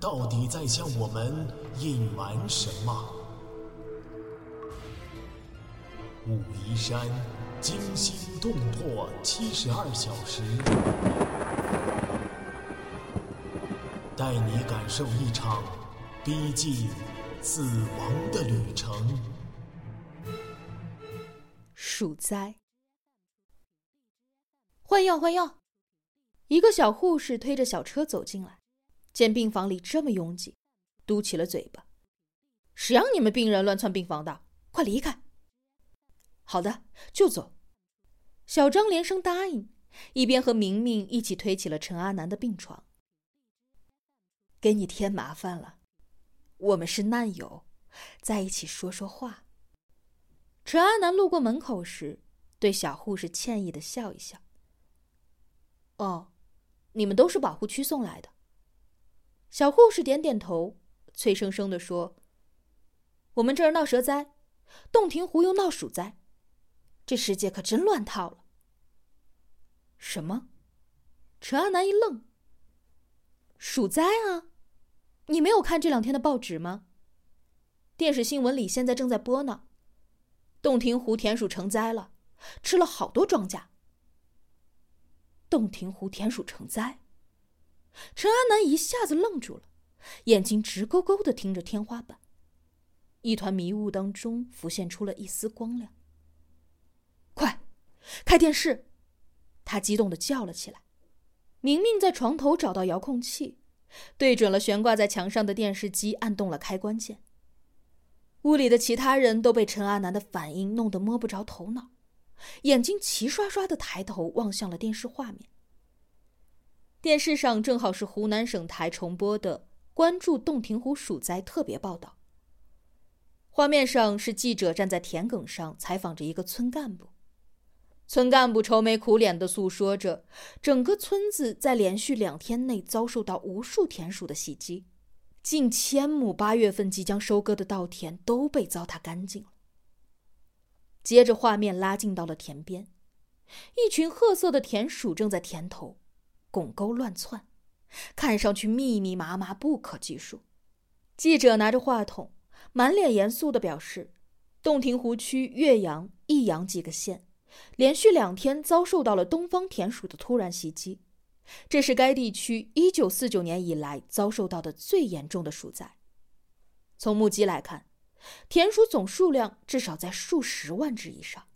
到底在向我们隐瞒什么？武夷山惊心动魄七十二小时，带你感受一场逼近死亡的旅程。鼠灾，换药换药！一个小护士推着小车走进来，见病房里这么拥挤，嘟起了嘴巴：“谁让你们病人乱窜病房的？快离开！”好的，就走。小张连声答应，一边和明明一起推起了陈阿南的病床。给你添麻烦了，我们是难友，在一起说说话。陈阿南路过门口时，对小护士歉意的笑一笑。哦，你们都是保护区送来的。小护士点点头，脆生生的说：“我们这儿闹蛇灾，洞庭湖又闹鼠灾。”这世界可真乱套了。什么？陈阿南一愣。鼠灾啊！你没有看这两天的报纸吗？电视新闻里现在正在播呢。洞庭湖田鼠成灾了，吃了好多庄稼。洞庭湖田鼠成灾。陈阿南一下子愣住了，眼睛直勾勾的盯着天花板。一团迷雾当中浮现出了一丝光亮。快开电视！他激动的叫了起来。明明在床头找到遥控器，对准了悬挂在墙上的电视机，按动了开关键。屋里的其他人都被陈阿南的反应弄得摸不着头脑，眼睛齐刷刷的抬头望向了电视画面。电视上正好是湖南省台重播的《关注洞庭湖鼠灾特别报道》。画面上是记者站在田埂上采访着一个村干部。村干部愁眉苦脸地诉说着，整个村子在连续两天内遭受到无数田鼠的袭击，近千亩八月份即将收割的稻田都被糟蹋干净了。接着，画面拉近到了田边，一群褐色的田鼠正在田头拱沟乱窜，看上去密密麻麻不可计数。记者拿着话筒，满脸严肃地表示：“洞庭湖区岳阳、益阳几个县。”连续两天遭受到了东方田鼠的突然袭击，这是该地区1949年以来遭受到的最严重的鼠灾。从目击来看，田鼠总数量至少在数十万只以上。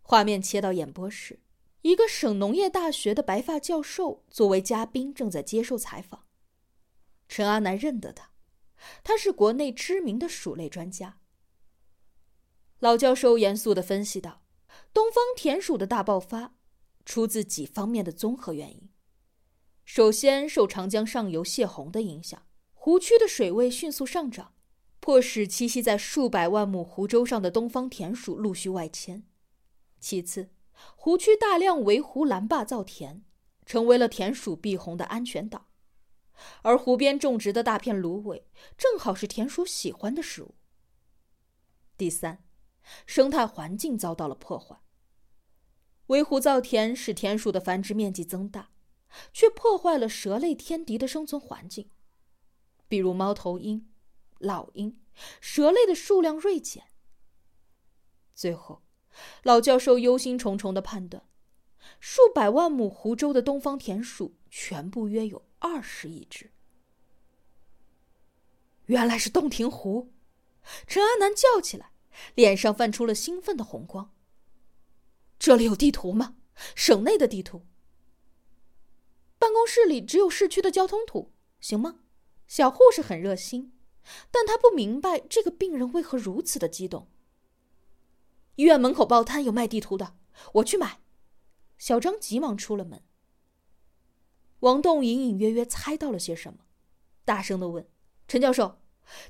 画面切到演播室，一个省农业大学的白发教授作为嘉宾正在接受采访。陈阿南认得他，他是国内知名的鼠类专家。老教授严肃的分析道：“东方田鼠的大爆发，出自几方面的综合原因。首先，受长江上游泄洪的影响，湖区的水位迅速上涨，迫使栖息在数百万亩湖洲上的东方田鼠陆续外迁。其次，湖区大量围湖拦坝造田，成为了田鼠避洪的安全岛，而湖边种植的大片芦苇，正好是田鼠喜欢的食物。第三。”生态环境遭到了破坏。围湖造田使田鼠的繁殖面积增大，却破坏了蛇类天敌的生存环境，比如猫头鹰、老鹰，蛇类的数量锐减。最后，老教授忧心忡忡的判断：数百万亩湖州的东方田鼠，全部约有二十亿只。原来是洞庭湖！陈安南叫起来。脸上泛出了兴奋的红光。这里有地图吗？省内的地图。办公室里只有市区的交通图，行吗？小护士很热心，但她不明白这个病人为何如此的激动。医院门口报摊有卖地图的，我去买。小张急忙出了门。王栋隐隐约约猜到了些什么，大声的问：“陈教授，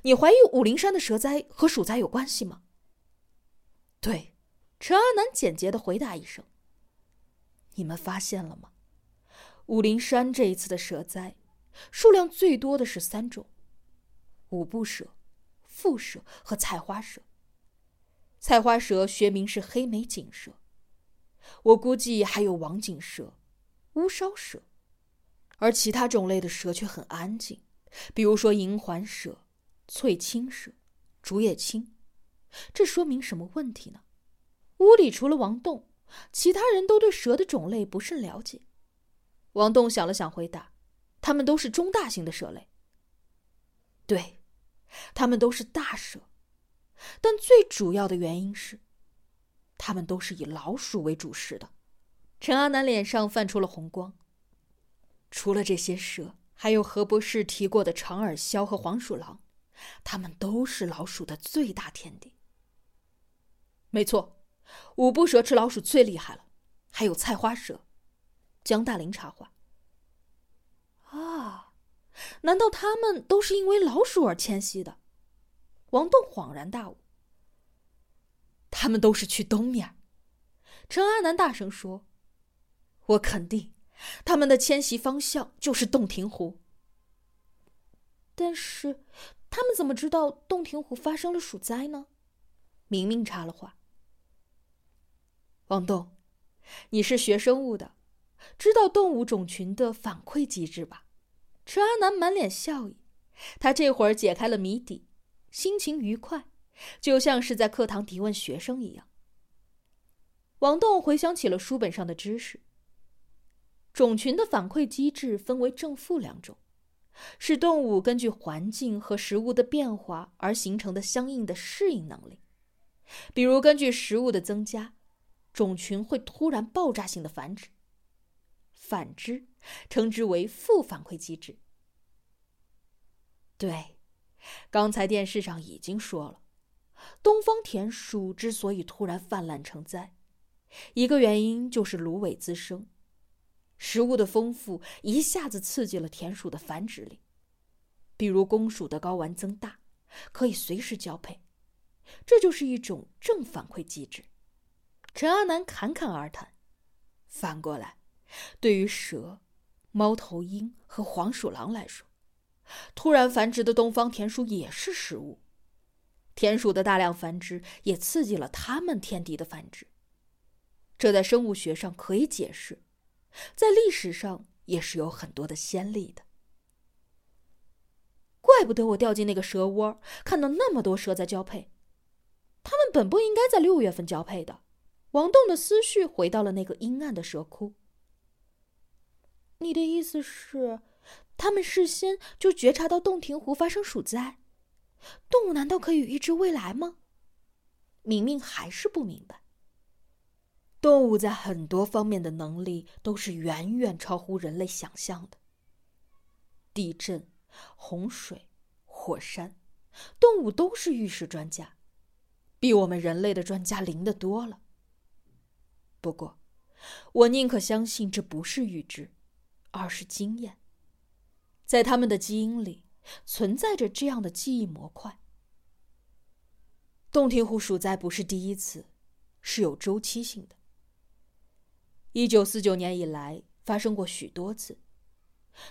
你怀疑武陵山的蛇灾和鼠灾有关系吗？”“对。”陈阿南简洁的回答一声。“你们发现了吗？武陵山这一次的蛇灾，数量最多的是三种：五步蛇、腹蛇和菜花蛇。菜花蛇学名是黑眉锦蛇，我估计还有王锦蛇、乌梢蛇，而其他种类的蛇却很安静，比如说银环蛇、翠青蛇、竹叶青。这说明什么问题呢？屋里除了王栋，其他人都对蛇的种类不甚了解。王栋想了想，回答：“它们都是中大型的蛇类。对，它们都是大蛇。”但最主要的原因是，他们都是以老鼠为主食的。陈阿南脸上泛出了红光。除了这些蛇，还有何博士提过的长耳鸮和黄鼠狼，它们都是老鼠的最大天敌。没错，五步蛇吃老鼠最厉害了，还有菜花蛇。江大林插话：“啊，难道他们都是因为老鼠而迁徙的？”王栋恍然大悟：“他们都是去东面。”陈阿南大声说：“我肯定，他们的迁徙方向就是洞庭湖。但是，他们怎么知道洞庭湖发生了鼠灾呢？”明明插了话：“王栋，你是学生物的，知道动物种群的反馈机制吧？”陈阿南满脸笑意，他这会儿解开了谜底。心情愉快，就像是在课堂提问学生一样。王栋回想起了书本上的知识。种群的反馈机制分为正负两种，是动物根据环境和食物的变化而形成的相应的适应能力。比如，根据食物的增加，种群会突然爆炸性的繁殖；反之，称之为负反馈机制。对。刚才电视上已经说了，东方田鼠之所以突然泛滥成灾，一个原因就是芦苇滋生，食物的丰富一下子刺激了田鼠的繁殖力，比如公鼠的睾丸增大，可以随时交配，这就是一种正反馈机制。陈阿南侃侃而谈，反过来，对于蛇、猫头鹰和黄鼠狼来说。突然繁殖的东方田鼠也是食物，田鼠的大量繁殖也刺激了它们天敌的繁殖，这在生物学上可以解释，在历史上也是有很多的先例的。怪不得我掉进那个蛇窝，看到那么多蛇在交配，它们本不应该在六月份交配的。王栋的思绪回到了那个阴暗的蛇窟。你的意思是？他们事先就觉察到洞庭湖发生鼠灾，动物难道可以预知未来吗？明明还是不明白。动物在很多方面的能力都是远远超乎人类想象的。地震、洪水、火山，动物都是预示专家，比我们人类的专家灵的多了。不过，我宁可相信这不是预知，而是经验。在他们的基因里存在着这样的记忆模块。洞庭湖鼠灾不是第一次，是有周期性的。一九四九年以来发生过许多次，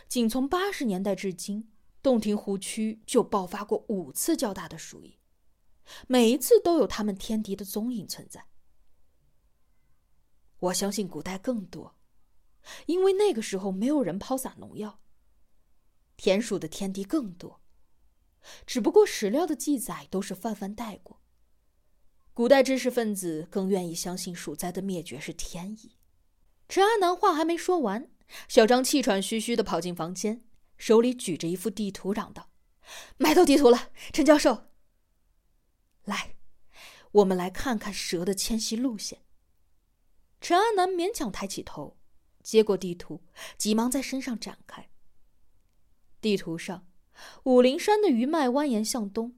仅从八十年代至今，洞庭湖区就爆发过五次较大的鼠疫，每一次都有他们天敌的踪影存在。我相信古代更多，因为那个时候没有人抛洒农药。田鼠的天敌更多，只不过史料的记载都是泛泛带过。古代知识分子更愿意相信鼠灾的灭绝是天意。陈阿南话还没说完，小张气喘吁吁的跑进房间，手里举着一幅地图，嚷道：“买到地图了，陈教授。来，我们来看看蛇的迁徙路线。”陈阿南勉强抬起头，接过地图，急忙在身上展开。地图上，武陵山的余脉蜿蜒向东，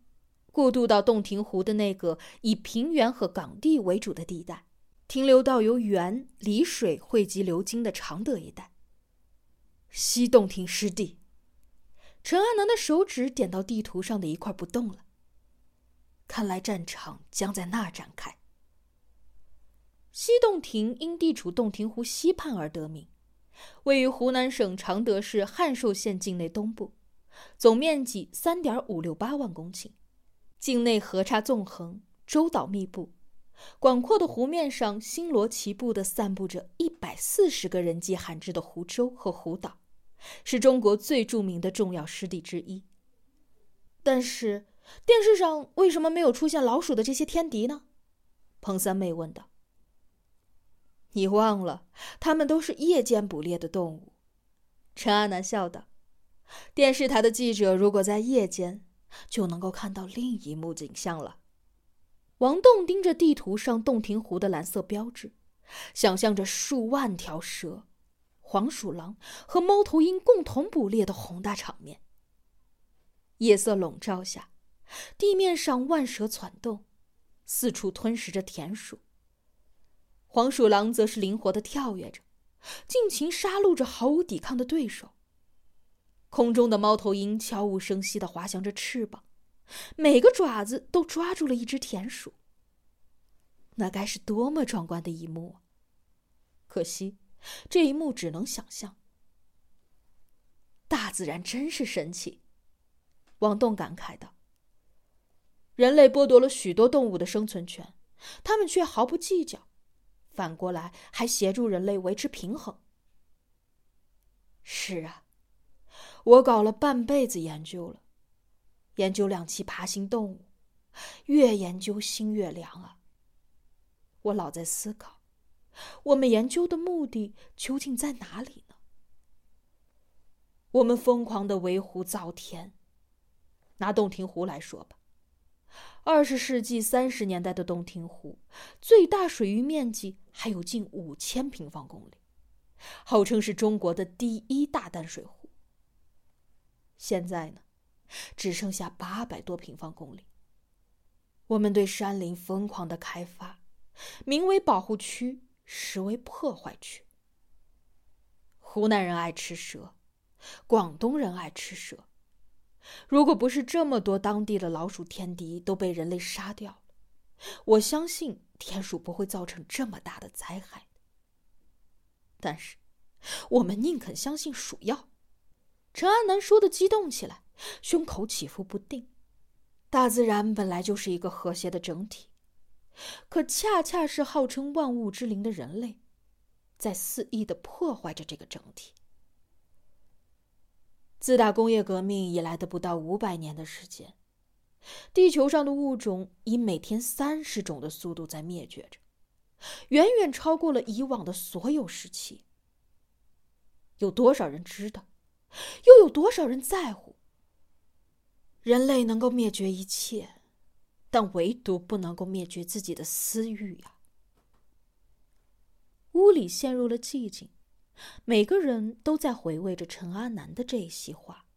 过渡到洞庭湖的那个以平原和岗地为主的地带，停留到由源离水汇集流经的常德一带。西洞庭湿地，陈安南的手指点到地图上的一块不动了。看来战场将在那展开。西洞庭因地处洞庭湖西畔而得名，位于湖南省常德市汉寿县境内东部，总面积三点五六八万公顷，境内河岔纵横，洲岛密布，广阔的湖面上星罗棋布地散布着一百四十个人迹罕至的湖洲和湖岛，是中国最著名的重要湿地之一。但是。电视上为什么没有出现老鼠的这些天敌呢？彭三妹问道。你忘了，它们都是夜间捕猎的动物。陈阿南笑道。电视台的记者如果在夜间，就能够看到另一幕景象了。王栋盯着地图上洞庭湖的蓝色标志，想象着数万条蛇、黄鼠狼和猫头鹰共同捕猎的宏大场面。夜色笼罩下。地面上万蛇攒动，四处吞食着田鼠。黄鼠狼则是灵活的跳跃着，尽情杀戮着毫无抵抗的对手。空中的猫头鹰悄无声息的滑翔着翅膀，每个爪子都抓住了一只田鼠。那该是多么壮观的一幕啊！可惜，这一幕只能想象。大自然真是神奇，王栋感慨道。人类剥夺了许多动物的生存权，他们却毫不计较，反过来还协助人类维持平衡。是啊，我搞了半辈子研究了，研究两栖爬行动物，越研究心越凉啊。我老在思考，我们研究的目的究竟在哪里呢？我们疯狂的围湖造田，拿洞庭湖来说吧。二十世纪三十年代的洞庭湖，最大水域面积还有近五千平方公里，号称是中国的第一大淡水湖。现在呢，只剩下八百多平方公里。我们对山林疯狂的开发，名为保护区，实为破坏区。湖南人爱吃蛇，广东人爱吃蛇。如果不是这么多当地的老鼠天敌都被人类杀掉了，我相信田鼠不会造成这么大的灾害。但是，我们宁肯相信鼠药。陈安南说的激动起来，胸口起伏不定。大自然本来就是一个和谐的整体，可恰恰是号称万物之灵的人类，在肆意的破坏着这个整体。自打工业革命以来的不到五百年的时间，地球上的物种以每天三十种的速度在灭绝着，远远超过了以往的所有时期。有多少人知道？又有多少人在乎？人类能够灭绝一切，但唯独不能够灭绝自己的私欲呀！屋里陷入了寂静。每个人都在回味着陈阿南的这一席话。